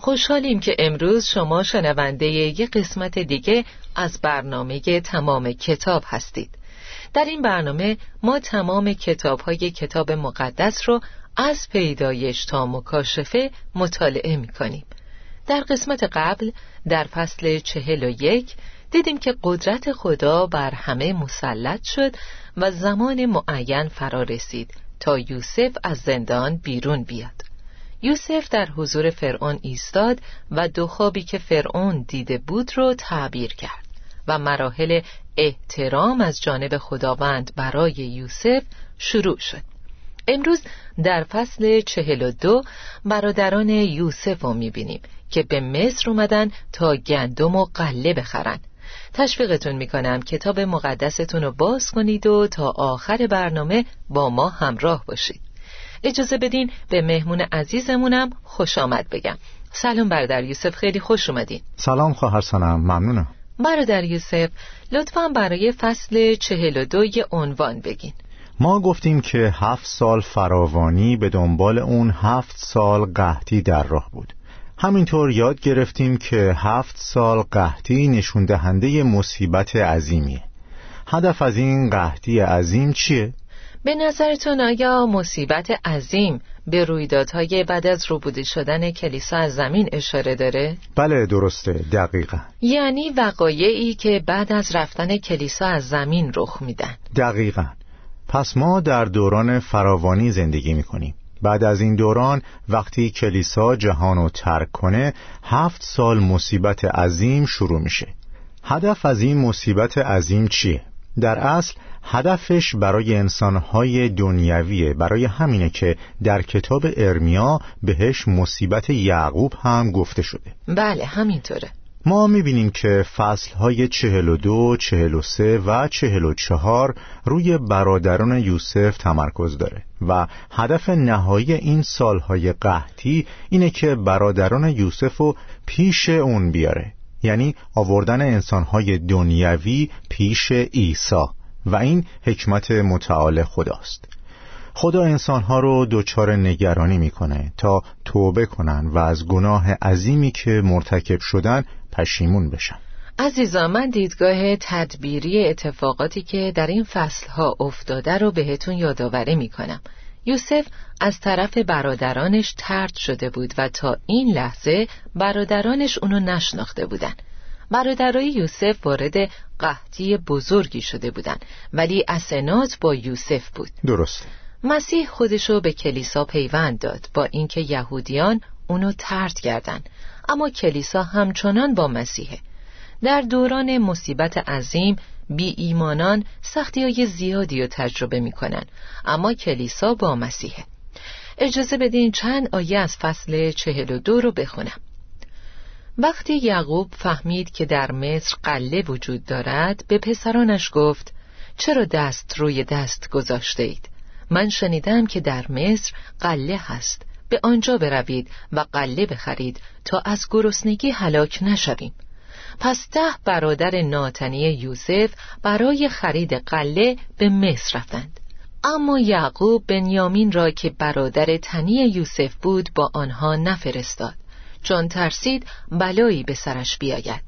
خوشحالیم که امروز شما شنونده یک قسمت دیگه از برنامه تمام کتاب هستید در این برنامه ما تمام کتاب های کتاب مقدس رو از پیدایش تا مکاشفه مطالعه می کنیم. در قسمت قبل در فصل چهل و یک دیدیم که قدرت خدا بر همه مسلط شد و زمان معین فرا رسید تا یوسف از زندان بیرون بیاد یوسف در حضور فرعون ایستاد و دو خوابی که فرعون دیده بود رو تعبیر کرد و مراحل احترام از جانب خداوند برای یوسف شروع شد. امروز در فصل چهل و دو برادران یوسف رو می‌بینیم که به مصر اومدن تا گندم و قله بخرن. تشویقتون می‌کنم کتاب مقدستون رو باز کنید و تا آخر برنامه با ما همراه باشید. اجازه بدین به مهمون عزیزمونم خوش آمد بگم. سلام برادر یوسف خیلی خوش اومدین. سلام خواهر سنم ممنونم. برادر یوسف لطفا برای فصل چهل و دو عنوان بگین. ما گفتیم که هفت سال فراوانی به دنبال اون هفت سال قحطی در راه بود. همینطور یاد گرفتیم که هفت سال قحطی نشون دهنده مصیبت عظیمیه. هدف از این قحطی عظیم چیه؟ به نظرتون آیا مصیبت عظیم به رویدادهای بعد از روبوده شدن کلیسا از زمین اشاره داره؟ بله درسته دقیقا. یعنی وقایعی که بعد از رفتن کلیسا از زمین رخ میدن. دقیقا. پس ما در دوران فراوانی زندگی می‌کنیم. بعد از این دوران وقتی کلیسا جهان رو ترک کنه هفت سال مصیبت عظیم شروع میشه. هدف از این مصیبت عظیم چیه؟ در اصل هدفش برای انسانهای دنیویه برای همینه که در کتاب ارمیا بهش مصیبت یعقوب هم گفته شده. بله همینطوره. ما می‌بینیم که فصلهای چهل و دو، چهل و سه و چهل و چهار روی برادران یوسف تمرکز داره و هدف نهایی این سالهای قحطی اینه که برادران یوسف رو پیش اون بیاره. یعنی آوردن انسانهای دنیوی پیش عیسی و این حکمت متعال خداست. خدا انسانها رو دچار نگرانی می‌کنه تا توبه کنن و از گناه عظیمی که مرتکب شدن پشیمون بشن. عزیزا من دیدگاه تدبیری اتفاقاتی که در این فصلها افتاده رو بهتون یادآوری می‌کنم. یوسف از طرف برادرانش ترد شده بود و تا این لحظه برادرانش اونو نشناخته بودن. برادرای یوسف وارد قحطی بزرگی شده بودند ولی اسنات با یوسف بود. درست مسیح خودشو به کلیسا پیوند داد با اینکه یهودیان اونو ترد کردند اما کلیسا همچنان با مسیحه. در دوران مصیبت عظیم بی ایمانان سختی های زیادی رو تجربه می‌کنن. اما کلیسا با مسیحه. اجازه بدین چند آیه از فصل چهل و دو رو بخونم. وقتی یعقوب فهمید که در مصر قله وجود دارد به پسرانش گفت چرا دست روی دست گذاشته اید؟ من شنیدم که در مصر قله هست. به آنجا بروید و قله بخرید تا از گرسنگی هلاک نشویم. پس ده برادر ناتنی یوسف برای خرید قله به مصر رفتند. اما یعقوب بنیامین را که برادر تنی یوسف بود با آنها نفرستاد چون ترسید بلایی به سرش بیاید.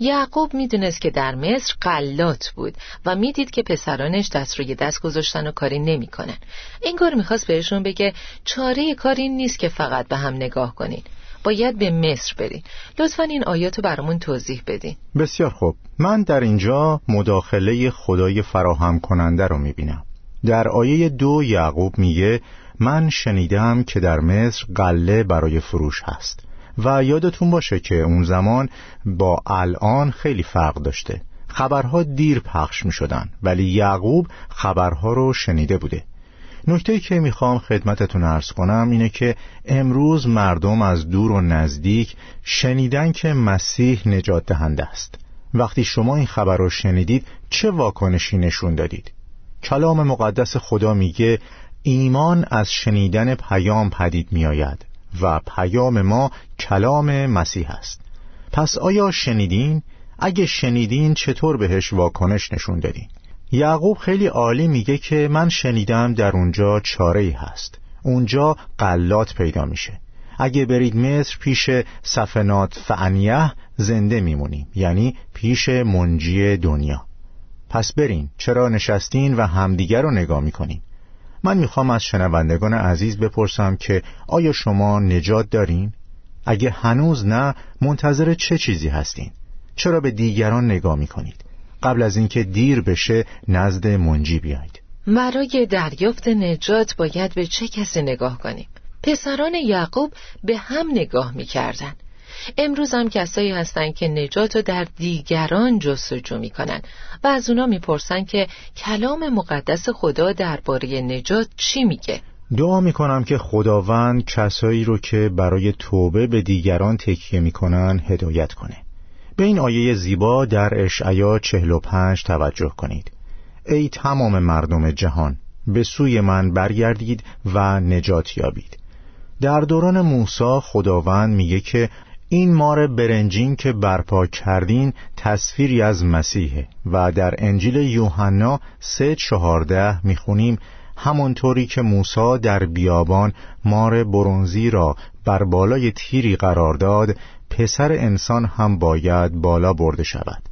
یعقوب می‌دونست که در مصر قلات بود و می‌دید که پسرانش دست روی دست گذاشتن و کاری نمی‌کنن. انگار می‌خواست بهشون بگه چاره کاری نیست که فقط به هم نگاه کنین. باید به مصر برین. لطفا این آیات رو برامون توضیح بدین. بسیار خوب. من در اینجا مداخله خدای فراهم کننده رو می‌بینم. در آیه دو یعقوب میگه من شنیدم که در مصر قله برای فروش هست و یادتون باشه که اون زمان با الان خیلی فرق داشته. خبرها دیر پخش می شدن ولی یعقوب خبرها رو شنیده بوده. نکته که می‌خوام خدمتتون ارز کنم اینه که امروز مردم از دور و نزدیک شنیدن که مسیح نجات دهنده است وقتی شما این خبر رو شنیدید چه واکنشی نشون دادید کلام مقدس خدا میگه ایمان از شنیدن پیام پدید میآید و پیام ما کلام مسیح است پس آیا شنیدین؟ اگه شنیدین چطور بهش واکنش نشون دادین؟ یعقوب خیلی عالی میگه که من شنیدم در اونجا چاره هست اونجا قلات پیدا میشه اگه برید مصر پیش سفنات فعنیه زنده میمونیم یعنی پیش منجی دنیا پس برین چرا نشستین و همدیگر رو نگاه می‌کنین من می‌خوام از شنوندگان عزیز بپرسم که آیا شما نجات دارین؟ اگه هنوز نه منتظر چه چیزی هستین؟ چرا به دیگران نگاه می‌کنید؟ قبل از اینکه دیر بشه نزد منجی بیایید برای دریافت نجات باید به چه کسی نگاه کنیم؟ پسران یعقوب به هم نگاه می‌کردن امروز هم کسایی هستن که نجات رو در دیگران جستجو می‌کنن و از اونا می‌پرسن که کلام مقدس خدا درباره نجات چی میگه. دعا می‌کنم که خداوند کسایی رو که برای توبه به دیگران تکیه می‌کنن هدایت کنه. به این آیه زیبا در اشعیا 45 توجه کنید. ای تمام مردم جهان به سوی من برگردید و نجات یابید. در دوران موسی خداوند میگه که این مار برنجین که برپا کردین تصویری از مسیحه و در انجیل یوحنا سه چهارده می‌خونیم همانطوری که موسی در بیابان مار برونزی را بر بالای تیری قرار داد پسر انسان هم باید بالا برده شود.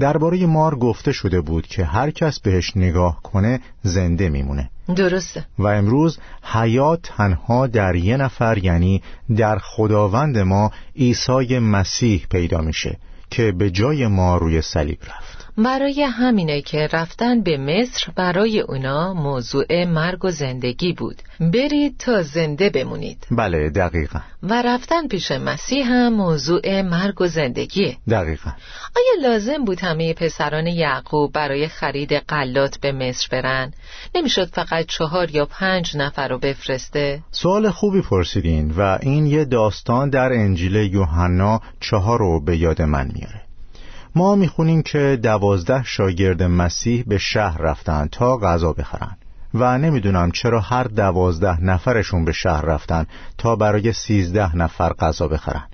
درباره مار گفته شده بود که هر کس بهش نگاه کنه زنده میمونه. درسته. و امروز حیات تنها در یه نفر یعنی در خداوند ما عیسی مسیح پیدا میشه که به جای ما روی صلیب رفت. برای همینه که رفتن به مصر برای اونا موضوع مرگ و زندگی بود. برید تا زنده بمونید. بله دقیقا. و رفتن پیش مسیح هم موضوع مرگ و زندگیه. دقیقا. آیا لازم بود همه پسران یعقوب برای خرید قلات به مصر برن؟ نمی‌شد فقط چهار یا پنج نفر رو بفرسته؟ سوال خوبی پرسیدین و این یه داستان در انجیل یوحنا چهار رو به یاد من میاره. ما می‌خونیم که دوازده شاگرد مسیح به شهر رفتن تا غذا بخرن و نمی‌دونم چرا هر دوازده نفرشون به شهر رفتن تا برای سیزده نفر غذا بخرن.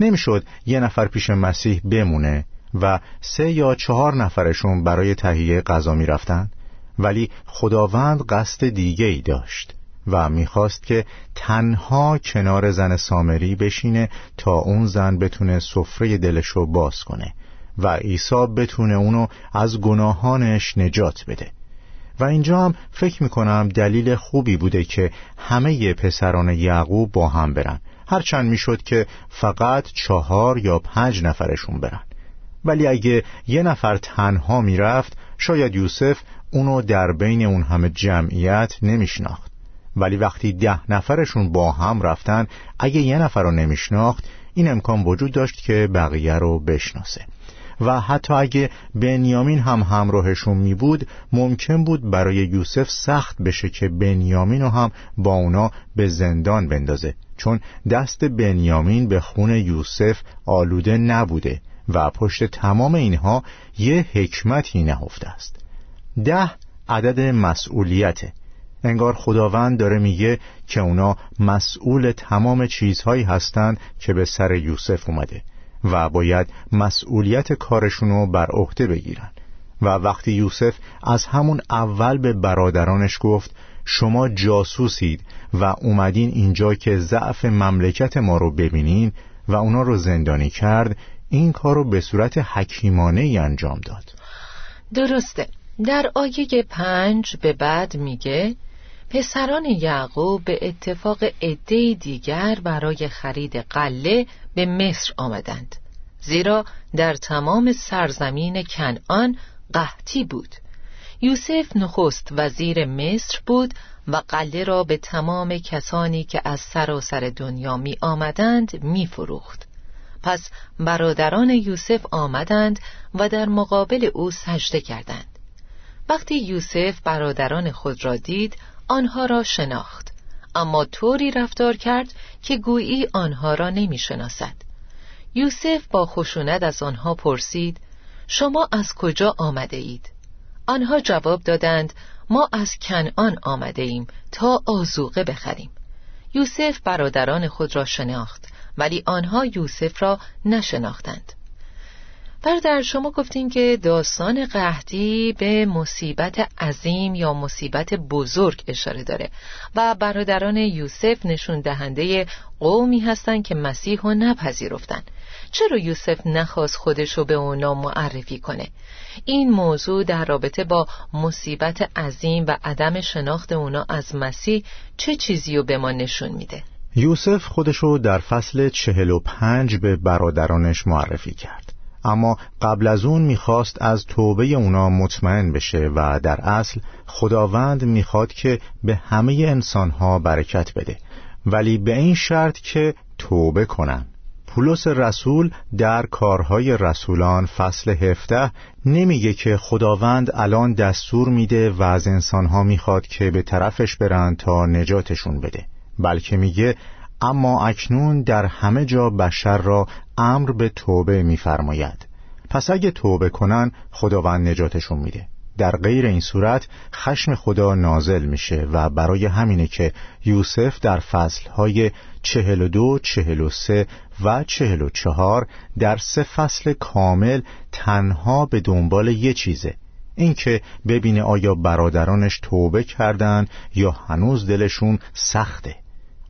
نمی‌شد یه نفر پیش مسیح بمونه و سه یا چهار نفرشون برای تهیه غذا می‌رفتن؟ ولی خداوند قصد دیگه ای داشت و می‌خواست که تنها کنار زن سامری بشینه تا اون زن بتونه سفره دلشو باز کنه. و عیسی بتونه اونو از گناهانش نجات بده. و اینجا هم فکر می‌کنم دلیل خوبی بوده که همه پسران یعقوب با هم برن. هرچند می‌شد که فقط چهار یا پنج نفرشون برن. ولی اگه یه نفر تنها می‌رفت شاید یوسف اونو در بین اون همه جمعیت نمیشناخت. ولی وقتی ده نفرشون با هم رفتن اگه یه نفر رو نمیشناخت این امکان وجود داشت که بقیه رو بشناسه. و حتی اگه بنیامین هم همراهشون می بود ممکن بود برای یوسف سخت بشه که بنیامین رو هم با اونا به زندان بندازه چون دست بنیامین به خون یوسف آلوده نبوده و پشت تمام اینها یه حکمتی نهفته است. ده عدد مسئولیته. انگار خداوند داره میگه که اونا مسئول تمام چیزهایی هستند که به سر یوسف اومده. و باید مسئولیت کارشونو بر عهده بگیرن. و وقتی یوسف از همون اول به برادرانش گفت شما جاسوسید و اومدین اینجا که ضعف مملکت ما رو ببینین و اونا رو زندانی کرد این کار رو به صورت حکیمانه ای انجام داد. درسته. در آیه پنج به بعد میگه پسران یعقوب به اتفاق عده دیگر برای خرید قله به مصر آمدند. زیرا در تمام سرزمین کنعان قحطی بود. یوسف نخست وزیر مصر بود و قله را به تمام کسانی که از سراسر دنیا می آمدند می فروخت. پس برادران یوسف آمدند و در مقابل او سجده کردند. وقتی یوسف برادران خود را دید آنها را شناخت اما طوری رفتار کرد که گویی آنها را نمی شناسد. یوسف با خشونت از آنها پرسید شما از کجا آمده اید؟ آنها جواب دادند ما از کنعان آمده ایم تا آزوقه بخریم یوسف برادران خود را شناخت ولی آنها یوسف را نشناختند برادر شما گفتین که داستان قحطی به مصیبت عظیم یا مصیبت بزرگ اشاره داره و برادران یوسف نشون دهنده قومی هستند که مسیح رو نپذیرفتن. چرا یوسف نخواست خودش رو به اونا معرفی کنه؟ این موضوع در رابطه با مصیبت عظیم و عدم شناخت اونا از مسیح چه چیزی رو به ما نشون میده؟ یوسف خودشو در فصل چهل و پنج به برادرانش معرفی کرد. اما قبل از اون می‌خواست از توبه اونا مطمئن بشه و در اصل خداوند می‌خواد که به همه انسانها برکت بده. ولی به این شرط که توبه کنن. پولس رسول در کارهای رسولان فصل هفته نمیگه که خداوند الان دستور میده و از انسانها می‌خواد که به طرفش برن تا نجاتشون بده بلکه میگه اما اکنون در همه جا بشر را امر به توبه میفرماید. پس اگه توبه کنن خداوند نجاتشون میده. در غیر این صورت خشم خدا نازل میشه و برای همینه که یوسف در فصلهای چهل و دو، چهل و سه و چهل و چهار در سه فصل کامل تنها به دنبال یه چیزه. اینکه ببینه آیا برادرانش توبه کردن یا هنوز دلشون سخته.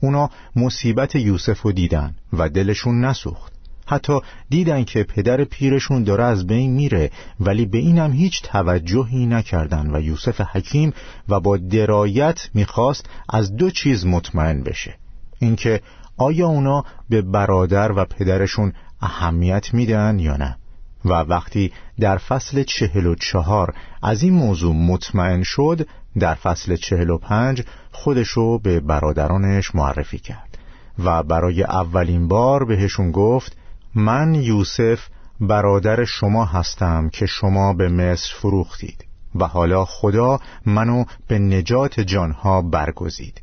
اونا مصیبت یوسف رو دیدن و دلشون نسوخت. حتی دیدن که پدر پیرشون داره از بین میره ولی به اینم هیچ توجهی نکردن و یوسف حکیم و با درایت می‌خواست از دو چیز مطمئن بشه. اینکه آیا اونا به برادر و پدرشون اهمیت میدن یا نه. و وقتی در فصل چهل و چهار از این موضوع مطمئن شد در فصل چهل و پنج خودشو به برادرانش معرفی کرد و برای اولین بار بهشون گفت من یوسف برادر شما هستم که شما به مصر فروختید و حالا خدا منو به نجات جانها برگزید.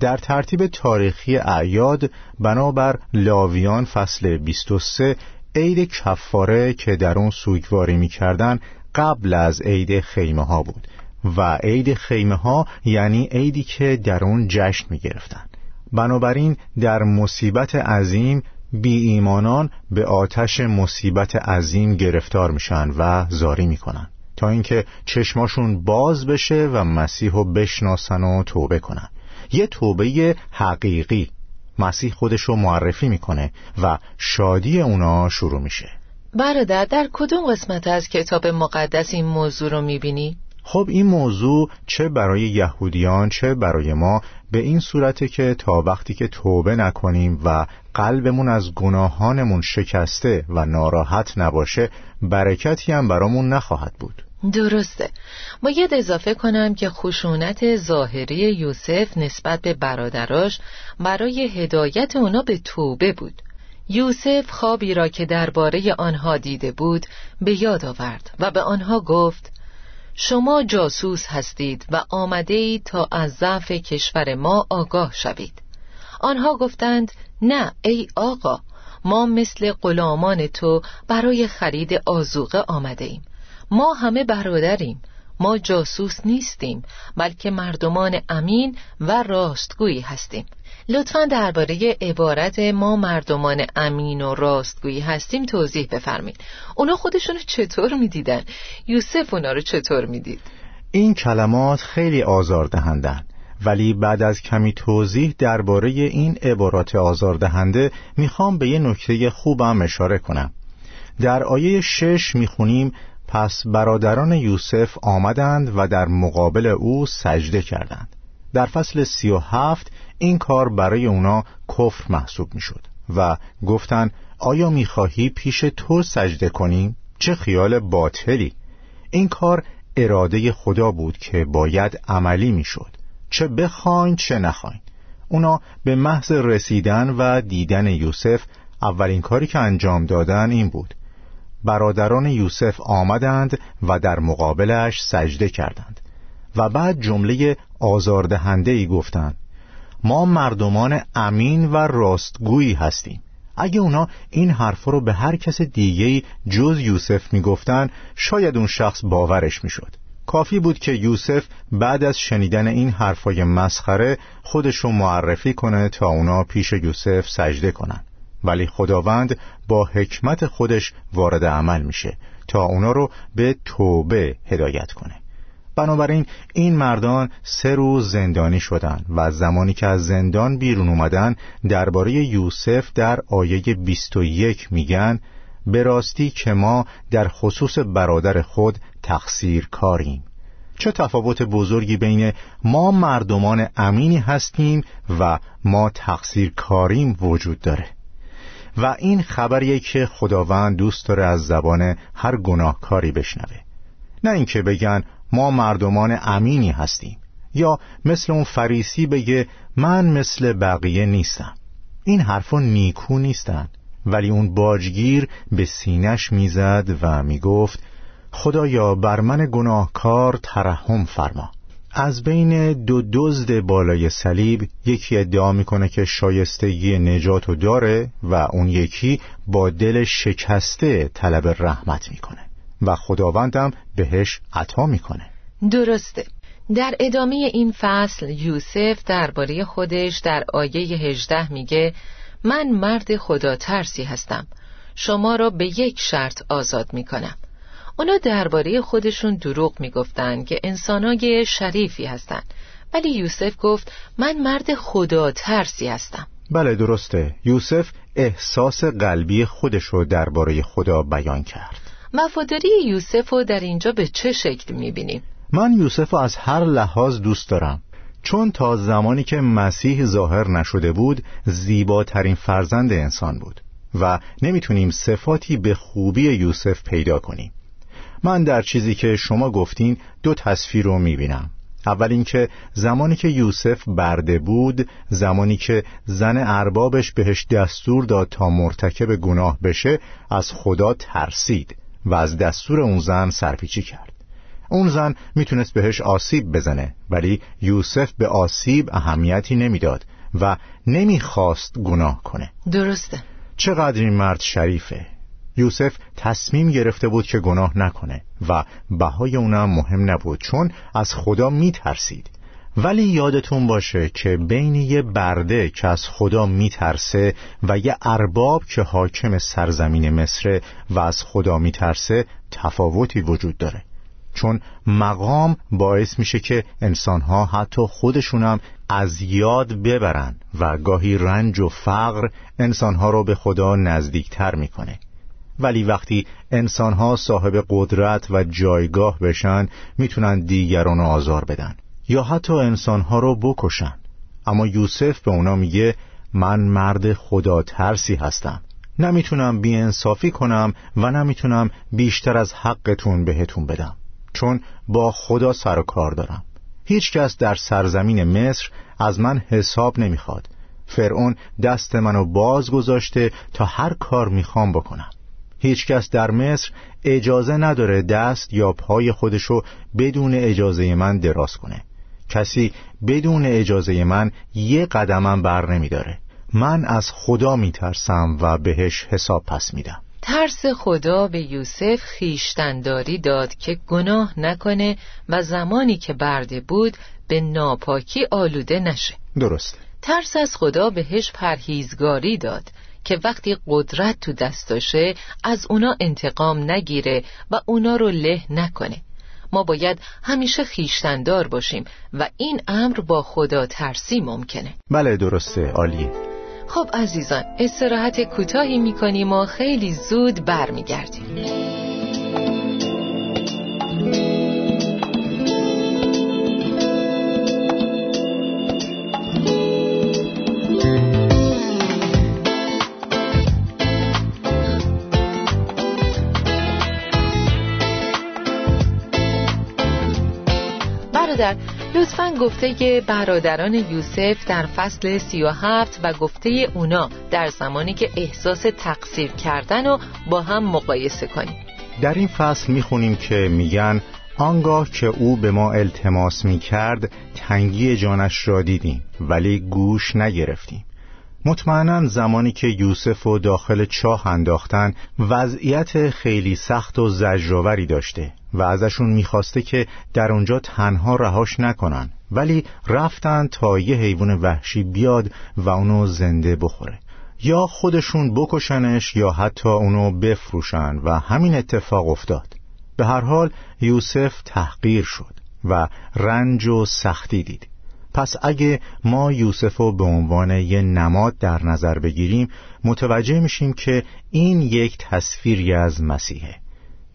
در ترتیب تاریخی اعیاد بنابر لاویان فصل 23 عید کفاره که در اون سوگواری می‌کردن قبل از عید خیمه ها بود و عید خیمه ها یعنی عیدی که در اون جشن می گرفتن. بنابراین در مصیبت عظیم بی ایمانان به آتش مصیبت عظیم گرفتار میشن و زاری می‌کنن تا اینکه چشماشون باز بشه و مسیح بشناسن و توبه کنن یه توبه حقیقی مسیح خودش رو معرفی می‌کنه و شادی اونا شروع میشه برادر در کدوم قسمت از کتاب مقدس این موضوع رو می‌بینی؟ خب این موضوع چه برای یهودیان چه برای ما به این صورته که تا وقتی که توبه نکنیم و قلبمون از گناهانمون شکسته و ناراحت نباشه برکتی هم برامون نخواهد بود درسته. باید اضافه کنم که خشونت ظاهری یوسف نسبت به برادراش برای هدایت اونا به توبه بود. یوسف خوابی را که درباره آنها دیده بود به یاد آورد و به آنها گفت شما جاسوس هستید و آمده اید تا از ضعف کشور ما آگاه شوید. آنها گفتند نه ای آقا ما مثل غلامان تو برای خرید آزوقه آمده ایم ما همه برادریم. ما جاسوس نیستیم بلکه مردمان امین و راستگویی هستیم. لطفا درباره عبارت ما مردمان امین و راستگویی هستیم توضیح بفرمایید. اونا خودشونو چطور می‌دیدن؟ یوسف اونا رو چطور می‌دید؟ این کلمات خیلی آزاردهندن ولی بعد از کمی توضیح درباره این عبارات آزاردهنده می‌خوام به یه نکته خوبم اشاره کنم. در آیه شش می‌خونیم پس برادران یوسف آمدند و در مقابل او سجده کردند. در فصل سی و هفت این کار برای اونا کفر محسوب می شد و گفتن آیا می‌خواهی پیش تو سجده کنیم؟ چه خیال باطلی! این کار اراده خدا بود که باید عملی می‌شد. چه بخواین چه نخواین. اونا به محض رسیدن و دیدن یوسف اولین کاری که انجام دادن این بود. برادران یوسف آمدند و در مقابلش سجده کردند. و بعد جمله آزاردهنده ای گفتند ما مردمان امین و راستگویی هستیم. اگه اونا این حرفا رو به هر کس دیگه جز یوسف می‌گفتن شاید اون شخص باورش می‌شد. کافی بود که یوسف بعد از شنیدن این حرفای مسخره خودش رو معرفی کنه تا اونا پیش یوسف سجده کنن. ولی خداوند با حکمت خودش وارد عمل میشه تا اونا رو به توبه هدایت کنه. بنابراین این مردان سه روز زندانی شدند و زمانی که از زندان بیرون اومدن درباره یوسف در آیه 21 میگن به راستی که ما در خصوص برادر خود تقصیر کاریم چه تفاوت بزرگی بین ما مردمان امینی هستیم و ما تقصیر کاریم وجود داره. و این خبریه که خداوند دوست داره از زبان هر گناهکاری بشنوه. نه اینکه بگن ما مردمان امینی هستیم یا مثل اون فریسی بگه من مثل بقیه نیستم. این حرفا نیکو نیستن ولی اون باجگیر به سینش می‌زد و می‌گفت خدایا بر من گناهکار ترحم فرما. از بین دو دزد بالای صلیب یکی ادعا می‌کنه که شایستگی نجاتو داره و اون یکی با دل شکسته طلب رحمت می‌کنه و خداوندم بهش عطا می‌کنه. درسته. در ادامه این فصل یوسف درباره خودش در آیه 18 میگه من مرد خدا ترسی هستم. شما را به یک شرط آزاد می‌کنم. اونا درباره خودشون دروغ می‌گفتند که انسانای شریفی هستند. ولی یوسف گفت من مرد خدا ترسی هستم. بله درسته. یوسف احساس قلبی خودش رو درباره خدا بیان کرد. وفاداری یوسف رو در اینجا به چه شکل می‌بینیم؟ من یوسف رو از هر لحاظ دوست دارم. چون تا زمانی که مسیح ظاهر نشده بود زیباترین فرزند انسان بود و نمی‌تونیم صفاتی به خوبی یوسف پیدا کنیم. من در چیزی که شما گفتین دو تصویر رو می‌بینم. اول اینکه زمانی که یوسف برده بود زمانی که زن اربابش بهش دستور داد تا مرتکب گناه بشه از خدا ترسید و از دستور اون زن سرپیچی کرد. اون زن می‌تونست بهش آسیب بزنه ولی یوسف به آسیب اهمیتی نمی‌داد و نمی‌خواست گناه کنه. درسته. چقدر این مرد شریفه؟ یوسف تصمیم گرفته بود که گناه نکنه و بهای اونم مهم نبود چون از خدا میترسید. ولی یادتون باشه که بین یه برده که از خدا میترسه و یه ارباب که حاکم سرزمین مصر و از خدا میترسه تفاوتی وجود داره. چون مقام باعث میشه که انسانها حتی خودشونم از یاد ببرن و گاهی رنج و فقر انسانها رو به خدا نزدیکتر می‌کنه. ولی وقتی انسانها صاحب قدرت و جایگاه بشن می‌تونن دیگران آزار بدن. یا حتی انسانها رو بکشن. اما یوسف به اونا میگه من مرد خدا ترسی هستم نمی‌تونم بیانصافی کنم و نمی‌تونم بیشتر از حقتون بهتون بدم. چون با خدا سر و کار دارم. هیچ کس در سرزمین مصر از من حساب نمی‌خواد. فرعون دست منو باز گذاشته تا هر کار می‌خوام بکنم. هیچکس در مصر اجازه نداره دست یا پای خودشو بدون اجازه من دراز کنه. کسی بدون اجازه من یه قدمم بر نمیداره. من از خدا میترسم و بهش حساب پس میدم. ترس خدا به یوسف خیشتنداری داد که گناه نکنه و زمانی که برده بود به ناپاکی آلوده نشه. درسته. ترس از خدا بهش پرهیزگاری داد. که وقتی قدرت تو دستاشه از اونا انتقام نگیره و اونا رو له نکنه. ما باید همیشه خیشتندار باشیم و این امر با خدا ترسی ممکنه. بله درسته عالیه. خب عزیزان استراحت کوتاهی می‌کنیم و خیلی زود برمیگردیم. لطفا گفته برادران یوسف در فصل سی و هفت و گفته اونا در زمانی که احساس تقصیر کردن و با هم مقایسه کنیم. در این فصل می‌خونیم که میگن آنگاه که او به ما التماس می‌کرد تنگی جانش را دیدیم ولی گوش نگرفتیم. مطمئنا زمانی که یوسف و داخل چاه انداختن وضعیت خیلی سخت و زجرآوری داشته. و ازشون می‌خواسته که در اونجا تنها رهاش نکنن. ولی رفتن تا یه حیوان وحشی بیاد و اونو زنده بخوره. یا خودشون بکشنش یا حتی اونو بفروشن و همین اتفاق افتاد. به هر حال یوسف تحقیر شد و رنج و سختی دید. پس اگه ما یوسف رو به عنوان یه نماد در نظر بگیریم متوجه میشیم که این یک تصویری از مسیحه.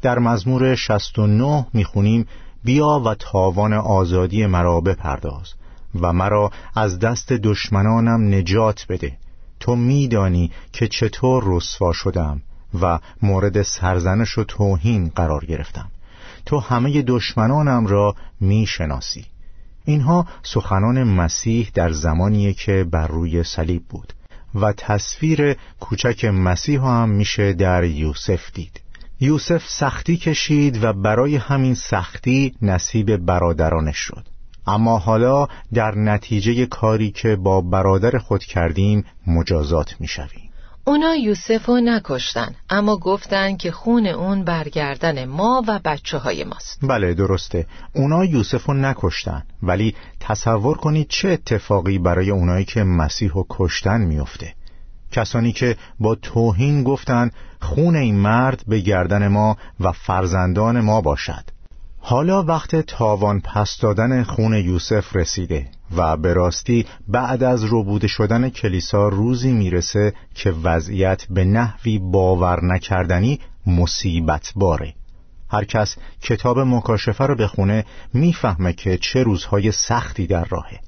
در مزمور 69 می‌خونیم بیا و تاوان آزادی مرا بپرداز و مرا از دست دشمنانم نجات بده. تو میدانی که چطور رسوا شدم و مورد سرزنش و توهین قرار گرفتم. تو همه دشمنانم را می‌شناسی. اینها سخنان مسیح در زمانیه که بر روی صلیب بود و تصویر کوچک مسیح هم میشه در یوسف دید. یوسف سختی کشید و برای همین سختی نصیب برادرانش شد. اما حالا در نتیجه کاری که با برادر خود کردیم مجازات می‌شویم. اونا یوسف رو نکشتن اما گفتن که خون اون برگردن ما و بچه های ماست. بله درسته. اونا یوسف رو نکشتن ولی تصور کنید چه اتفاقی برای اونایی که مسیح رو کشتن میفته کسانی که با توهین گفتند خون این مرد به گردن ما و فرزندان ما باشد. حالا وقت تاوان پس دادن خون یوسف رسیده و به راستی بعد از ربوده شدن کلیسا روزی می‌رسه که وضعیت به نحوی باور نکردنی مصیبت باره. هر کس کتاب مکاشفه رو بخونه می‌فهمه که چه روزهای سختی در راهه.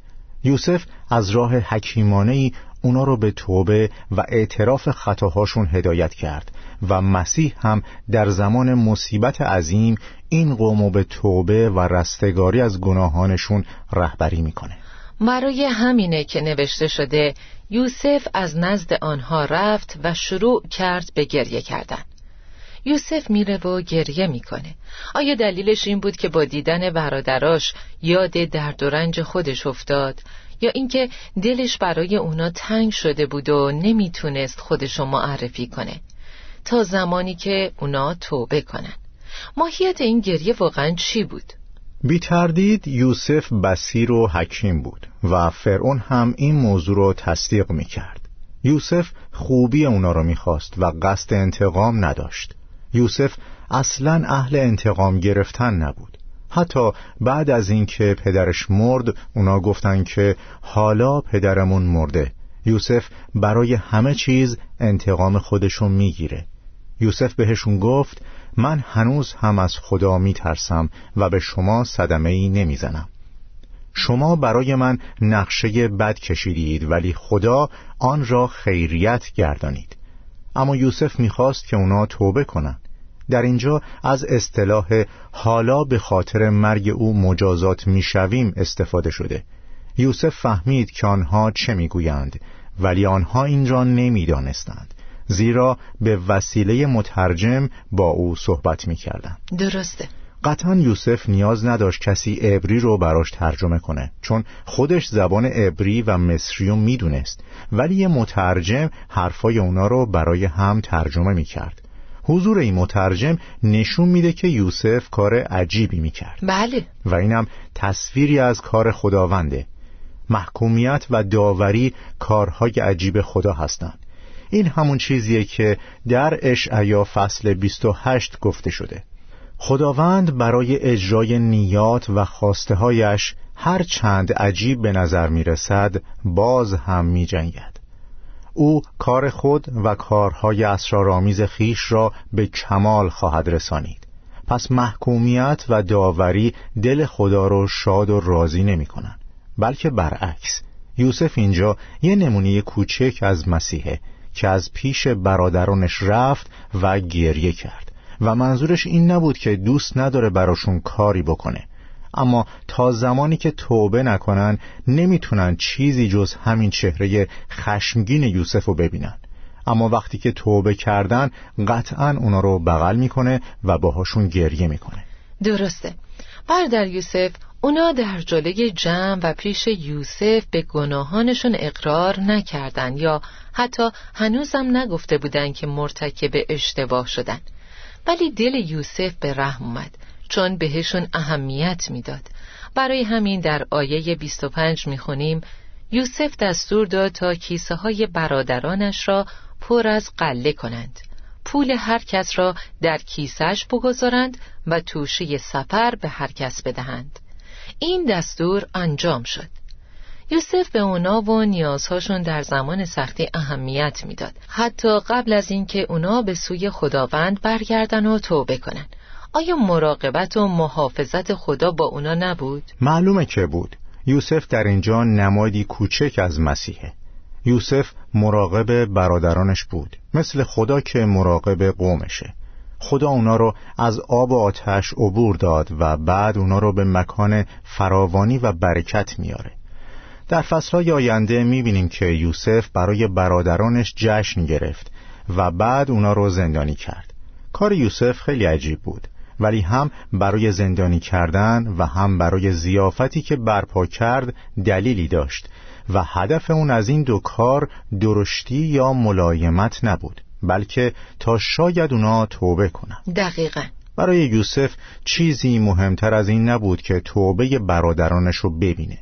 یوسف از راه حکیمانه اونا رو به توبه و اعتراف خطاهاشون هدایت کرد و مسیح هم در زمان مصیبت عظیم این قوم به توبه و رستگاری از گناهانشون رهبری می‌کنه. برای همینه که نوشته شده یوسف از نزد آنها رفت و شروع کرد به گریه کردن. یوسف میره و گریه می‌کنه. آیا دلیلش این بود که با دیدن برادراش یاد درد و رنج خودش افتاد؟ یا اینکه دلش برای اونا تنگ شده بود و نمی‌تونست خودشو معرفی کنه؟ تا زمانی که اونا توبه کنن. ماهیت این گریه واقعا چی بود؟ بی تردید یوسف بسیر و حکیم بود و فرعون هم این موضوع رو تصدیق می کرد یوسف خوبی اونا رو می‌خواست و قصد انتقام نداشت. یوسف اصلا اهل انتقام گرفتن نبود. حتی بعد از اینکه پدرش مرد اونا گفتن که حالا پدرمون مرده. یوسف برای همه چیز انتقام خودشون می‌گیره. یوسف بهشون گفت من هنوز هم از خدا میترسم و به شما صدمه ای نمی‌زنم. شما برای من نقشه بد کشیدید ولی خدا آن را خیریت گردانید. اما یوسف می‌خواست که اونا توبه کنند در اینجا از اصطلاح حالا به خاطر مرگ او مجازات می‌شویم استفاده شده. یوسف فهمید که آنها چه می‌گویند ولی آنها این را نمی‌دانستند زیرا به وسیله مترجم با او صحبت می‌کردند. درسته. قطعا یوسف نیاز نداشت کسی عبری رو براش ترجمه کنه چون خودش زبان عبری و مصری رو می‌دونست ولی یه مترجم حرفای اونا رو برای هم ترجمه می‌کرد. حضور این مترجم نشون میده که یوسف کار عجیبی می‌کرد. بله. و اینم تصویری از کار خداونده محکومیت و داوری کارهای عجیب خدا هستند. این همون چیزیه که در اشعیا فصل 28 گفته شده. خداوند برای اجرای نیات و خواسته هایش هر چند عجیب به نظر می رسد باز هم می جنگد. او کار خود و کارهای اسرارآمیز خیش را به کمال خواهد رسانید. پس محکومیت و داوری دل خدا را شاد و راضی نمی کنن. بلکه برعکس. یوسف اینجا یه نمونه کوچک از مسیحه که از پیش برادرانش رفت و گریه کرد. و منظورش این نبود که دوست نداره براشون کاری بکنه. اما تا زمانی که توبه نکنن نمی‌تونن چیزی جز همین چهره خشمگین یوسف رو ببینن. اما وقتی که توبه کردن قطعا اونا رو بغل می‌کنه و باهاشون گریه می‌کنه. درسته. بردر یوسف اونا در جلوی جمع و پیش یوسف به گناهانشون اقرار نکردن یا حتی هنوزم نگفته بودن که مرتکب اشتباه شدن. ولی دل یوسف به رحم اومد. چون بهشون اهمیت می‌داد. برای همین در آیه 25 می‌خونیم یوسف دستور داد تا کیسه های برادرانش را پر از قله کنند. پول هر کس را در کیسش بگذارند و توشه سفر به هر کس بدهند. این دستور انجام شد. یوسف به اونا و نیازهاشون در زمان سختی اهمیت می‌داد. حتی قبل از اینکه اونا به سوی خداوند برگردن و توبه کنن. آیا مراقبت و محافظت خدا با اونا نبود؟ معلومه که بود. یوسف در اینجا نمادی کوچک از مسیحه. یوسف مراقب برادرانش بود. مثل خدا که مراقب قومشه. خدا اونا رو از آب و آتش عبور داد و بعد اونا رو به مکان فراوانی و برکت میاره. در فصلهای آینده می‌بینیم که یوسف برای برادرانش جشن گرفت و بعد اونا رو زندانی کرد. کار یوسف خیلی عجیب بود. ولی هم برای زندانی کردن و هم برای زیافتی که برپا کرد دلیلی داشت و هدف اون از این دو کار درشتی یا ملایمت نبود بلکه تا شاید اونا توبه کنن. دقیقا. برای یوسف چیزی مهمتر از این نبود که توبه برادرانش رو ببینه.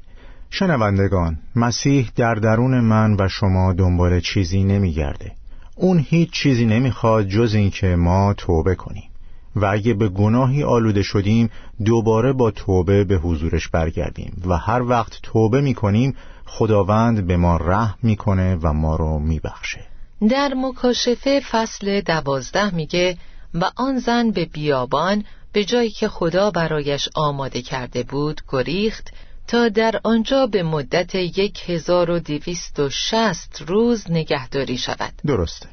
شنوندگان مسیح در درون من و شما دنبال چیزی نمیگرده. اون هیچ چیزی نمی‌خواد جز اینکه ما توبه کنیم. و اگه به گناهی آلوده شدیم دوباره با توبه به حضورش برگردیم و هر وقت توبه می‌کنیم خداوند به ما رحم می‌کنه و ما رو میبخشه. در مکاشفه فصل دوازده میگه و آن زن به بیابان به جایی که خدا برایش آماده کرده بود گریخت تا در آنجا به مدت یک هزار و دویست و شست روز نگهداری شود. درسته.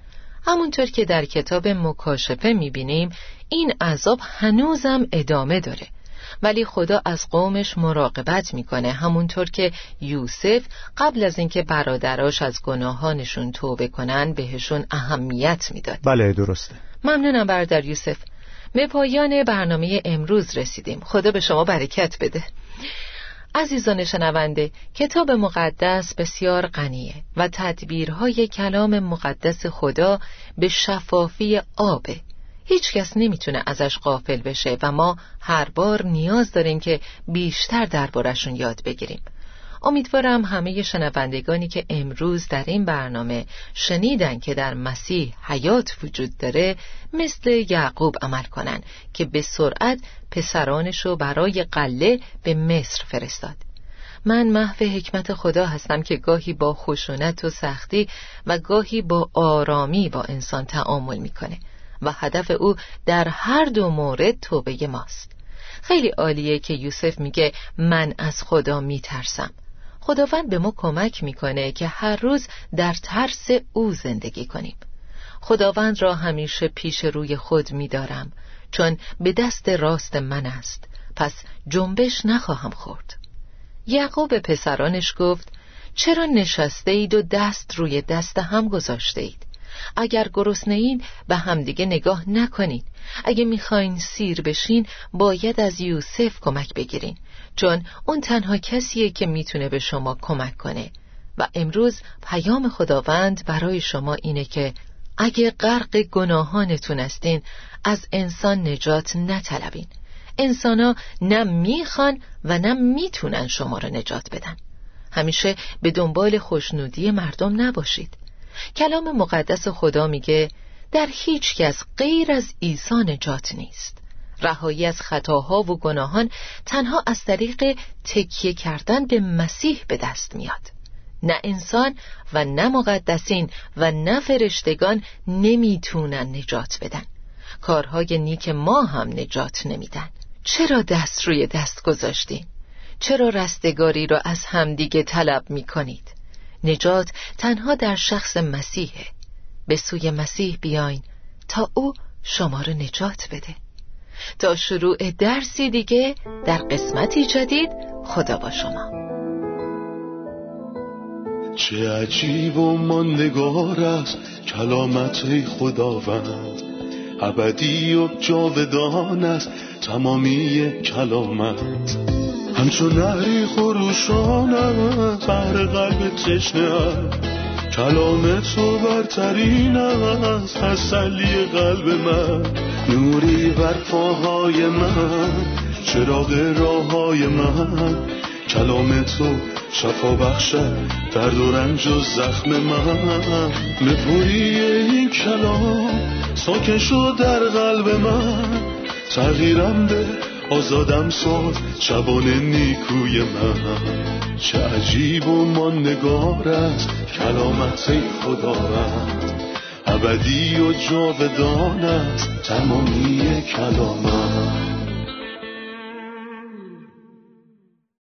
همونطور که در کتاب مکاشفه می‌بینیم این عذاب هنوزم ادامه داره. ولی خدا از قومش مراقبت می‌کنه همونطور که یوسف قبل از اینکه برادراش از گناهانشون توبه کنن بهشون اهمیت می‌داد. بله درسته. ممنونم برادر یوسف. به پایان برنامه امروز رسیدیم. خدا به شما برکت بده. عزیزان شنونده کتاب مقدس بسیار غنیه و تدبیرهای کلام مقدس خدا به شفافی آبه هیچ کس نمی‌تونه ازش قافل بشه و ما هر بار نیاز داریم که بیشتر دربارشون یاد بگیریم. امیدوارم همه شنوندگانی که امروز در این برنامه شنیدن که در مسیح حیات وجود داره مثل یعقوب عمل کنن که به سرعت پسرانشو برای قله به مصر فرستاد. من محو حکمت خدا هستم که گاهی با خشونت و سختی و گاهی با آرامی با انسان تعامل می‌کنه. و هدف او در هر دو مورد توبه ماست. خیلی عالیه که یوسف میگه من از خدا میترسم. خداوند به ما کمک می‌کنه که هر روز در ترس او زندگی کنیم. خداوند را همیشه پیش روی خود میدارم چون به دست راست من است. پس جنبش نخواهم خورد. یعقوب پسرانش گفت چرا نشسته اید و دست روی دست هم گذاشته اید اگر گرسنه این به همدیگه نگاه نکنید اگه می‌خواین سیر بشین باید از یوسف کمک بگیرین چون اون تنها کسیه که می‌تونه به شما کمک کنه. و امروز پیام خداوند برای شما اینه که اگه غرق گناهانتون هستین از انسان نجات نطلبین. انسانا نه می‌خوان و نه می‌تونن شما را نجات بدن. همیشه به دنبال خوشنودی مردم نباشید. کلام مقدس خدا میگه در هیچ کس غیر از عیسی نجات نیست رهایی از خطاها و گناهان تنها از طریق تکیه کردن به مسیح به دست میاد نه انسان و نه مقدسین و نه فرشتگان نمی‌تونن نجات بدن کارهای نیک ما هم نجات نمیدن چرا دست روی دست گذاشتین؟ چرا رستگاری را از همدیگه طلب می‌کنید؟ نجات تنها در شخص مسیحه. به سوی مسیح بیاین تا او شما را نجات بده. تا شروع درسی دیگه در قسمتی جدید خدا با شما. چه عجیب و ماندگار است کلامت خداوند. ابدی و جاودان است تمامی کلامت. همچون نهری خروشان است بر قلب تشنه کلام تو برترین است تسلی قلب من. نوری بر پاهای من چراغ راه های من. کلام تو شفا بخشد درد و رنج و زخم من. نپوری این کلام ساکن شد در قلب من. تغییرم به آزادم ساز شبان نیکوی من. چه عجیب و ماندگار است کلامت خداوند ابدی و جاودان تمامی کلامت